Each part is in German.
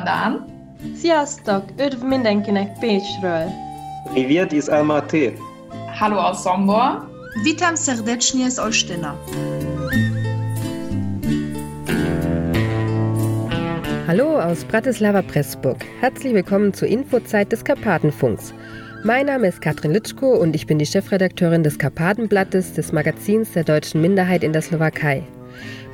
Adán. Sziasztok! Üdv mindenkinek Pécsről! Privet iz Almaty! Hallo aus Sombor! Witam serdecznie z Olsztyna! Hallo aus Bratislava Pressburg. Herzlich willkommen zur Infozeit des Karpatenfunks. Mein Name ist Katrin Litschko und ich bin die Chefredakteurin des Karpatenblattes des Magazins der deutschen Minderheit in der Slowakei.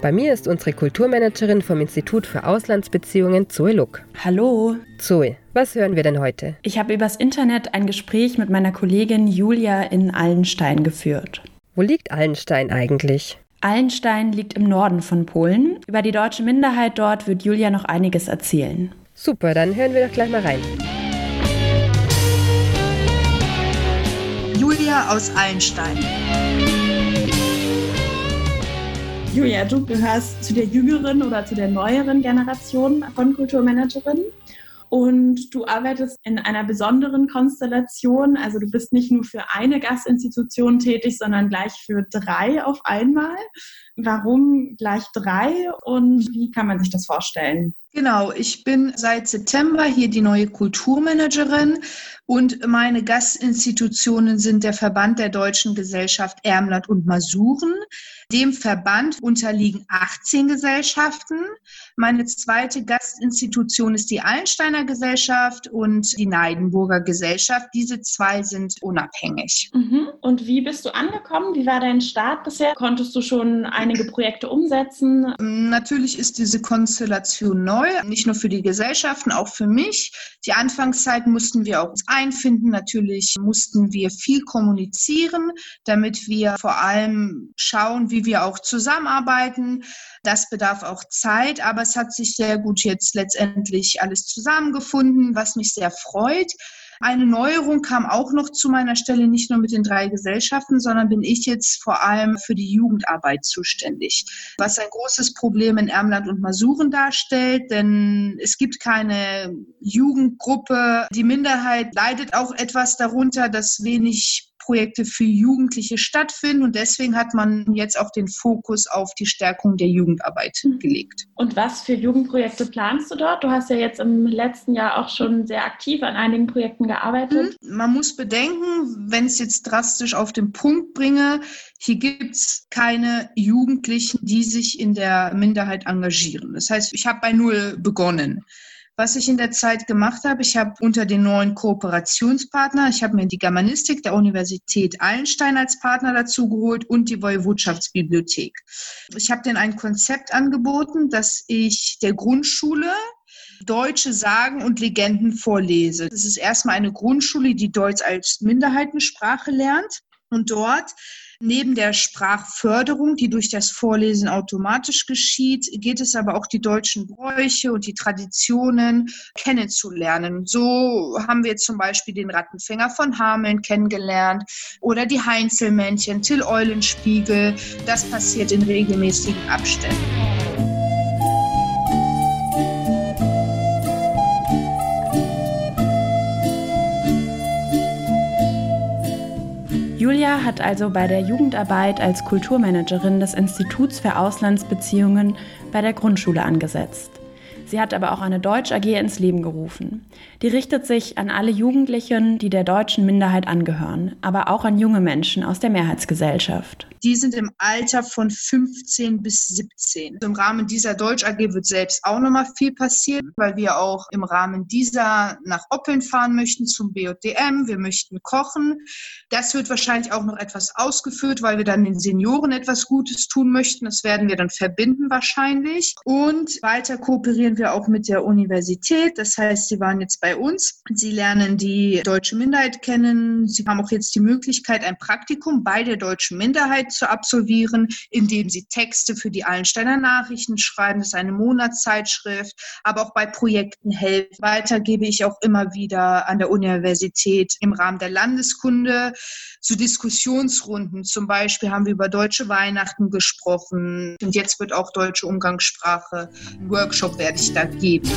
Bei mir ist unsere Kulturmanagerin vom Institut für Auslandsbeziehungen Zoe Luck. Hallo. Zoe, was hören wir denn heute? Ich habe übers Internet ein Gespräch mit meiner Kollegin Julia in Allenstein geführt. Wo liegt Allenstein eigentlich? Allenstein liegt im Norden von Polen. Über die deutsche Minderheit dort wird Julia noch einiges erzählen. Super, dann hören wir doch gleich mal rein. Julia aus Allenstein. Julia, du gehörst zu der jüngeren oder zu der neueren Generation von Kulturmanagerinnen. Und du arbeitest in einer besonderen Konstellation. Also du bist nicht nur für eine Gastinstitution tätig, sondern gleich für drei auf einmal. Warum gleich drei und wie kann man sich das vorstellen? Genau, ich bin seit September hier die neue Kulturmanagerin und meine Gastinstitutionen sind der Verband der Deutschen Gesellschaft Ermland und Masuren. Dem Verband unterliegen 18 Gesellschaften. Meine zweite Gastinstitution ist die Allensteiner Gesellschaft und die Neidenburger Gesellschaft. Diese zwei sind unabhängig. Mhm. Und wie bist du angekommen? Wie war dein Start bisher? Konntest du schon einige Projekte umsetzen? Natürlich ist diese Konstellation neu, nicht nur für die Gesellschaften, auch für mich. Die Anfangszeit mussten wir auch einfinden. Natürlich mussten wir viel kommunizieren, damit wir vor allem schauen, wie wir auch zusammenarbeiten. Das bedarf auch Zeit, aber es hat sich sehr gut jetzt letztendlich alles zusammengefunden, was mich sehr freut. Eine Neuerung kam auch noch zu meiner Stelle, nicht nur mit den drei Gesellschaften, sondern bin ich jetzt vor allem für die Jugendarbeit zuständig, was ein großes Problem in Ermland und Masuren darstellt, denn es gibt keine Jugendgruppe. Die Minderheit leidet auch etwas darunter, dass wenig Projekte für Jugendliche stattfinden. Und deswegen hat man jetzt auch den Fokus auf die Stärkung der Jugendarbeit hm. gelegt. Und was für Jugendprojekte planst du dort? Du hast ja jetzt im letzten Jahr auch schon sehr aktiv an einigen Projekten gearbeitet. Hm. Man muss bedenken, wenn es jetzt drastisch auf den Punkt bringe, hier gibt es keine Jugendlichen, die sich in der Minderheit engagieren. Das heißt, ich habe bei Null begonnen. Was ich in der Zeit gemacht habe, ich habe unter den neuen Kooperationspartner, ich habe mir die Germanistik der Universität Allenstein als Partner dazu geholt und die Woiwodschaftsbibliothek. Ich habe denen ein Konzept angeboten, dass ich der Grundschule deutsche Sagen und Legenden vorlese. Das ist erstmal eine Grundschule, die Deutsch als Minderheitensprache lernt. Und dort Neben der Sprachförderung, die durch das Vorlesen automatisch geschieht, geht es aber auch die deutschen Bräuche und die Traditionen kennenzulernen. So haben wir zum Beispiel den Rattenfänger von Hameln kennengelernt oder die Heinzelmännchen, Till Eulenspiegel. Das passiert in regelmäßigen Abständen. Julia hat also bei der Jugendarbeit als Kulturmanagerin des Instituts für Auslandsbeziehungen bei der Grundschule angesetzt. Sie hat aber auch eine Deutsch AG ins Leben gerufen. Die richtet sich an alle Jugendlichen, die der deutschen Minderheit angehören, aber auch an junge Menschen aus der Mehrheitsgesellschaft. Die sind im Alter von 15 bis 17. Im Rahmen dieser Deutsch AG wird selbst auch nochmal viel passieren, weil wir auch im Rahmen dieser nach Oppeln fahren möchten zum BJDM. Wir möchten kochen. Das wird wahrscheinlich auch noch etwas ausgeführt, weil wir dann den Senioren etwas Gutes tun möchten. Das werden wir dann verbinden wahrscheinlich. Und weiter kooperieren wir auch mit der Universität. Das heißt, sie waren jetzt bei uns. Sie lernen die deutsche Minderheit kennen. Sie haben auch jetzt die Möglichkeit, ein Praktikum bei der deutschen Minderheit zu absolvieren, indem sie Texte für die Allensteiner Nachrichten schreiben. Das ist eine Monatszeitschrift, aber auch bei Projekten helfen. Weiter gebe ich auch immer wieder an der Universität im Rahmen der Landeskunde zu Diskussionsrunden. Zum Beispiel haben wir über deutsche Weihnachten gesprochen und jetzt wird auch deutsche Umgangssprache Workshop werde ich da geben.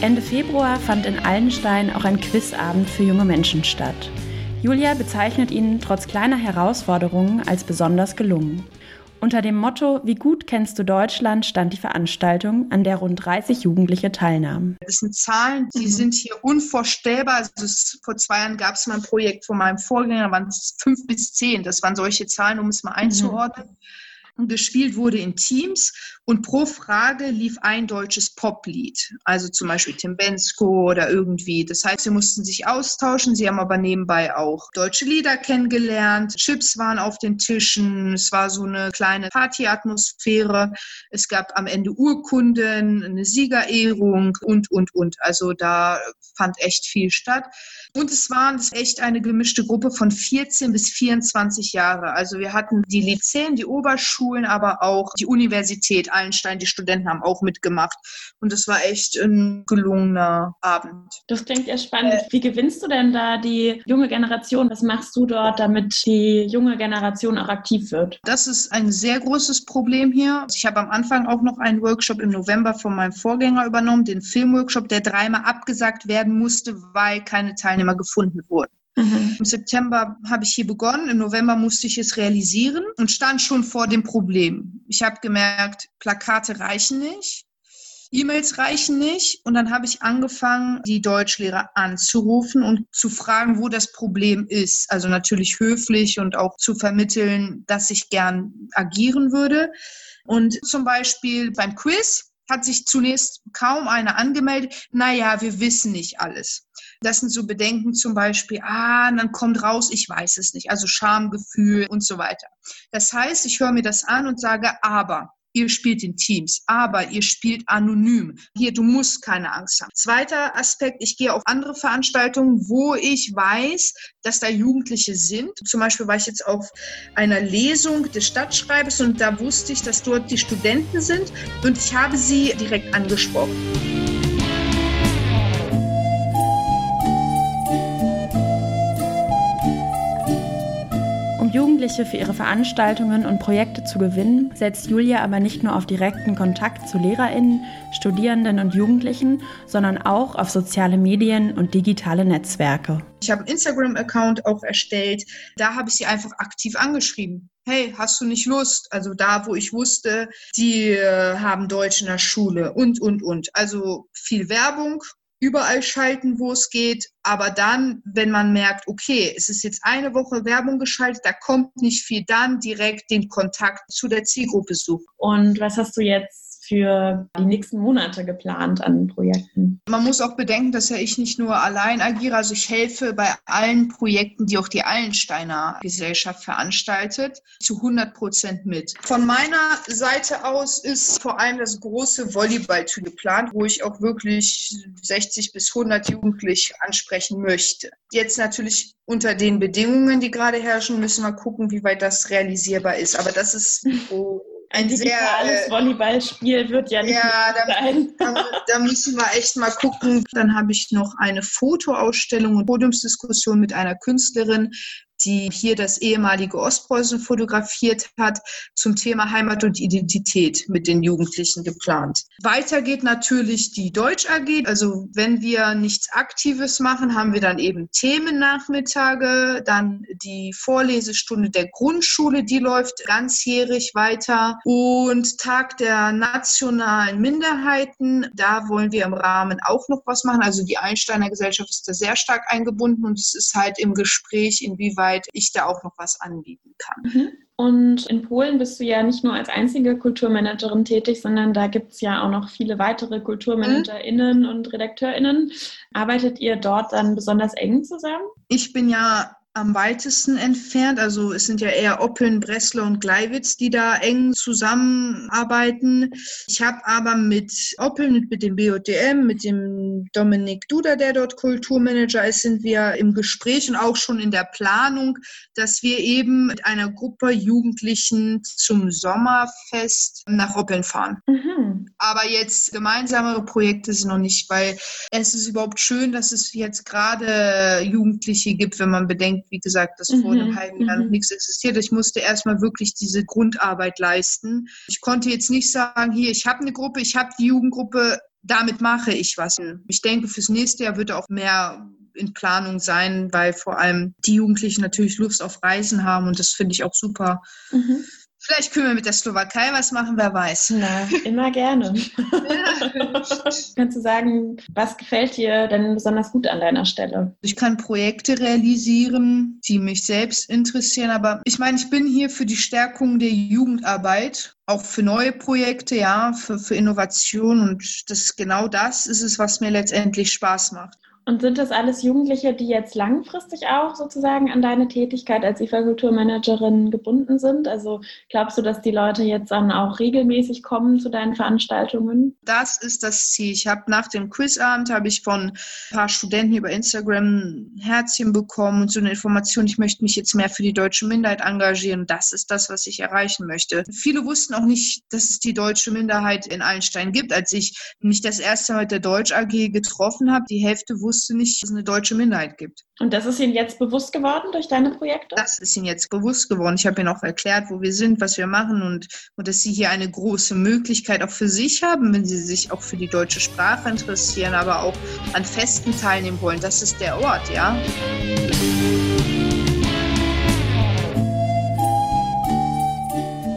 Ende Februar fand in Allenstein auch ein Quizabend für junge Menschen statt. Julia bezeichnet ihn trotz kleiner Herausforderungen als besonders gelungen. Unter dem Motto Wie gut kennst du Deutschland stand die Veranstaltung, an der rund 30 Jugendliche teilnahmen. Das sind Zahlen, die mhm. sind hier unvorstellbar. Also es, vor zwei Jahren gab es mal ein Projekt von meinem Vorgänger, da waren es fünf bis zehn. Das waren solche Zahlen, um es mal mhm. einzuordnen. Mhm gespielt wurde in Teams und pro Frage lief ein deutsches Poplied. Also zum Beispiel Tim Bensko oder irgendwie. Das heißt, sie mussten sich austauschen. Sie haben aber nebenbei auch deutsche Lieder kennengelernt. Chips waren auf den Tischen. Es war so eine kleine Partyatmosphäre. Es gab am Ende Urkunden, eine Siegerehrung und, und, und. Also da fand echt viel statt. Und es waren echt eine gemischte Gruppe von 14 bis 24 Jahre. Also wir hatten die Lyzeen, die Oberschulen, aber auch die Universität Allenstein. Die Studenten haben auch mitgemacht. Und es war echt ein gelungener Abend. Das klingt ja spannend. Wie gewinnst du denn da die junge Generation? Was machst du dort, damit die junge Generation auch aktiv wird? Das ist ein sehr großes Problem hier. Ich habe am Anfang auch noch einen Workshop im November von meinem Vorgänger übernommen, den Filmworkshop, der dreimal abgesagt werden musste, weil keine Teilnehmer gefunden wurden. Mhm. Im September habe ich hier begonnen, im November musste ich es realisieren und stand schon vor dem Problem. Ich habe gemerkt, Plakate reichen nicht, E-Mails reichen nicht und dann habe ich angefangen, die Deutschlehrer anzurufen und zu fragen, wo das Problem ist. Also natürlich höflich und auch zu vermitteln, dass ich gern agieren würde. Und zum Beispiel beim Quiz hat sich zunächst kaum einer angemeldet. Naja, wir wissen nicht alles. Das sind so Bedenken zum Beispiel, ah, dann kommt raus, ich weiß es nicht. Also Schamgefühl und so weiter. Das heißt, ich höre mir das an und sage, aber ihr spielt in Teams, aber ihr spielt anonym. Hier, du musst keine Angst haben. Zweiter Aspekt, ich gehe auf andere Veranstaltungen, wo ich weiß, dass da Jugendliche sind. Zum Beispiel war ich jetzt auf einer Lesung des Stadtschreibers und da wusste ich, dass dort die Studenten sind und ich habe sie direkt angesprochen. Jugendliche für ihre Veranstaltungen und Projekte zu gewinnen, setzt Julia aber nicht nur auf direkten Kontakt zu Lehrerinnen, Studierenden und Jugendlichen, sondern auch auf soziale Medien und digitale Netzwerke. Ich habe einen Instagram-Account auch erstellt. Da habe ich sie einfach aktiv angeschrieben. Hey, hast du nicht Lust? Also da, wo ich wusste, die äh, haben Deutsch in der Schule und, und, und. Also viel Werbung, überall schalten, wo es geht. Aber dann, wenn man merkt, okay, es ist jetzt eine Woche Werbung geschaltet, da kommt nicht viel, dann direkt den Kontakt zu der Zielgruppe suchen. Und was hast du jetzt für die nächsten Monate geplant an Projekten? Man muss auch bedenken, dass ja ich nicht nur allein agiere, also ich helfe bei allen Projekten, die auch die Allensteiner Gesellschaft veranstaltet, zu 100 Prozent mit. Von meiner Seite aus ist vor allem das große Volleyballtour geplant, wo ich auch wirklich 60 bis 100 Jugendliche ansprechen möchte. Jetzt natürlich unter den Bedingungen, die gerade herrschen, müssen wir gucken, wie weit das realisierbar ist. Aber das ist so ein digitales sehr, äh, Volleyballspiel wird ja nicht ja, da, sein. Da, da, müssen wir echt mal gucken. Dann habe ich noch eine Fotoausstellung und Podiumsdiskussion mit einer Künstlerin, die hier das ehemalige Ostpreußen fotografiert hat, zum Thema Heimat und Identität mit den Jugendlichen geplant. Weiter geht natürlich die Deutsch AG. Also wenn wir nichts Aktives machen, haben wir dann eben Themennachmittage, dann die Vorlesestunde der Grundschule, die läuft ganzjährig weiter und Tag der nationalen Minderheiten. Da wollen wir im Rahmen auch noch was machen. Also die Einsteiner Gesellschaft ist da sehr stark eingebunden und es ist halt im Gespräch, inwieweit inwieweit ich da auch noch was anbieten kann. Mhm. Und in Polen bist du ja nicht nur als einzige Kulturmanagerin tätig, sondern da gibt es ja auch noch viele weitere KulturmanagerInnen mhm. und RedakteurInnen. Arbeitet ihr dort dann besonders eng zusammen? Ich bin ja am weitesten entfernt. Also es sind ja eher Oppeln, Breslau und Gleiwitz, die da eng zusammenarbeiten. Ich habe aber mit Oppeln, mit dem BOTM, mit dem Dominik Duda, der dort Kulturmanager ist, sind wir im Gespräch und auch schon in der Planung, dass wir eben mit einer Gruppe Jugendlichen zum Sommerfest nach Oppeln fahren. Mhm. Aber jetzt gemeinsamere Projekte sind noch nicht, weil es ist überhaupt schön, dass es jetzt gerade Jugendliche gibt, wenn man bedenkt, wie gesagt, dass vor einem mhm, halben Jahr noch mhm. nichts existiert. Ich musste erstmal wirklich diese Grundarbeit leisten. Ich konnte jetzt nicht sagen, hier, ich habe eine Gruppe, ich habe die Jugendgruppe, damit mache ich was. Ich denke, fürs nächste Jahr wird auch mehr in Planung sein, weil vor allem die Jugendlichen natürlich Lust auf Reisen haben und das finde ich auch super. Mhm. Vielleicht können wir mit der Slowakei was machen, wer weiß. Na, immer gerne. Kannst du sagen, was gefällt dir denn besonders gut an deiner Stelle? Ich kann Projekte realisieren, die mich selbst interessieren, aber ich meine, ich bin hier für die Stärkung der Jugendarbeit auch für neue Projekte, ja, für, für Innovation und das genau das ist es, was mir letztendlich Spaß macht. Und sind das alles Jugendliche, die jetzt langfristig auch sozusagen an deine Tätigkeit als IFA-Kulturmanagerin gebunden sind? Also glaubst du, dass die Leute jetzt dann auch regelmäßig kommen zu deinen Veranstaltungen? Das ist das Ziel. Ich habe nach dem Quizabend habe ich von ein paar Studenten über Instagram ein Herzchen bekommen und so eine Information, ich möchte mich jetzt mehr für die deutsche Minderheit engagieren. Das ist das, was ich erreichen möchte. Viele wussten auch nicht, dass es die deutsche Minderheit in Allenstein gibt. Als ich mich das erste Mal mit der Deutsch AG getroffen habe, die Hälfte wusste wusste nicht, dass es eine deutsche Minderheit gibt. Und das ist Ihnen jetzt bewusst geworden durch deine Projekte? Das ist Ihnen jetzt bewusst geworden. Ich habe Ihnen auch erklärt, wo wir sind, was wir machen und, und dass Sie hier eine große Möglichkeit auch für sich haben, wenn Sie sich auch für die deutsche Sprache interessieren, aber auch an Festen teilnehmen wollen. Das ist der Ort, ja.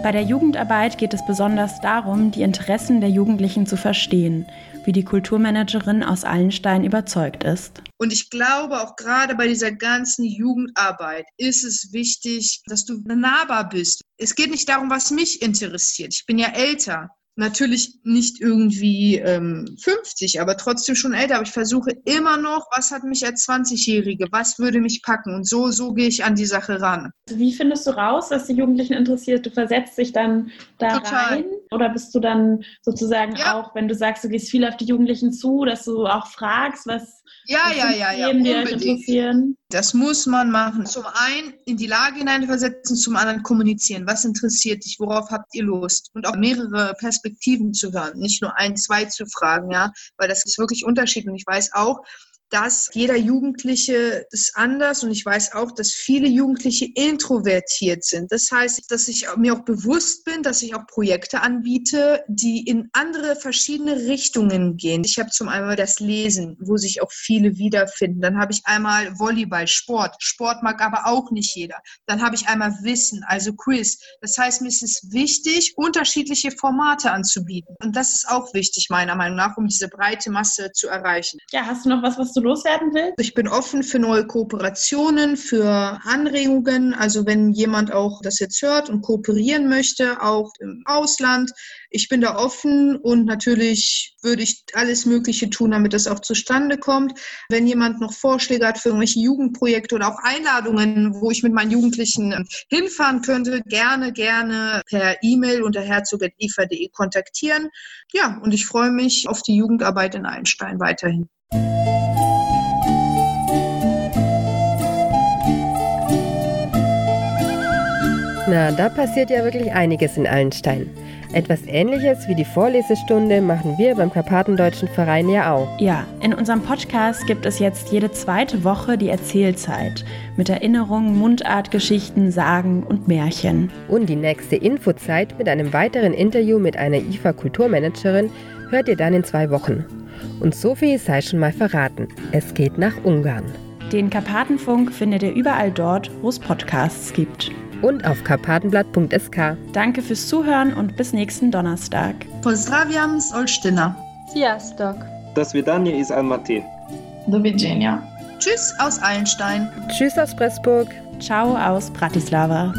Bei der Jugendarbeit geht es besonders darum, die Interessen der Jugendlichen zu verstehen, wie die Kulturmanagerin aus Allenstein überzeugt ist. Und ich glaube, auch gerade bei dieser ganzen Jugendarbeit ist es wichtig, dass du nahbar bist. Es geht nicht darum, was mich interessiert. Ich bin ja älter natürlich nicht irgendwie ähm, 50, aber trotzdem schon älter. Aber ich versuche immer noch, was hat mich als 20-Jährige, was würde mich packen? Und so, so gehe ich an die Sache ran. Wie findest du raus, dass die Jugendlichen interessiert? Du versetzt dich dann da Total. rein? Oder bist du dann sozusagen ja. auch, wenn du sagst, du gehst viel auf die Jugendlichen zu, dass du auch fragst, was ja, ja, ja, ja, unbedingt. Das muss man machen. Zum einen in die Lage hineinversetzen, zum anderen kommunizieren. Was interessiert dich? Worauf habt ihr Lust? Und auch mehrere Perspektiven zu hören, nicht nur ein, zwei zu fragen, ja, weil das ist wirklich Unterschied. Und ich weiß auch, dass jeder Jugendliche ist anders und ich weiß auch, dass viele Jugendliche introvertiert sind. Das heißt, dass ich mir auch bewusst bin, dass ich auch Projekte anbiete, die in andere verschiedene Richtungen gehen. Ich habe zum einen das Lesen, wo sich auch viele wiederfinden. Dann habe ich einmal Volleyball, Sport. Sport mag aber auch nicht jeder. Dann habe ich einmal Wissen, also Quiz. Das heißt, mir ist es wichtig, unterschiedliche Formate anzubieten. Und das ist auch wichtig, meiner Meinung nach, um diese breite Masse zu erreichen. Ja, hast du noch was, was du loswerden willst? Ich bin offen für neue Kooperationen, für Anregungen. Also wenn jemand auch das jetzt hört und kooperieren möchte, auch im Ausland, ich bin da offen und natürlich würde ich alles Mögliche tun, damit das auch zustande kommt. Wenn jemand noch Vorschläge hat für irgendwelche Jugendprojekte oder auch Einladungen, wo ich mit meinen Jugendlichen hinfahren könnte, gerne, gerne per E-Mail unter herzog.ifa.de kontaktieren. Ja, und ich freue mich auf die Jugendarbeit in Einstein weiterhin. Na, da passiert ja wirklich einiges in Allenstein. Etwas ähnliches wie die Vorlesestunde machen wir beim Karpatendeutschen Verein ja auch. Ja, in unserem Podcast gibt es jetzt jede zweite Woche die Erzählzeit mit Erinnerungen, Mundartgeschichten, Sagen und Märchen. Und die nächste Infozeit mit einem weiteren Interview mit einer IFA Kulturmanagerin hört ihr dann in zwei Wochen. Und so viel sei schon mal verraten. Es geht nach Ungarn. Den Karpatenfunk findet ihr überall dort, wo es Podcasts gibt und auf karpatenblatt.sk. Danke fürs Zuhören und bis nächsten Donnerstag. Pozdrawiam z Olsztyna. Sziasztok. Do widzenia iz Almaty. Do widzenia. Tschüss aus Allenstein. Tschüss aus Pressburg. Ciao aus Bratislava.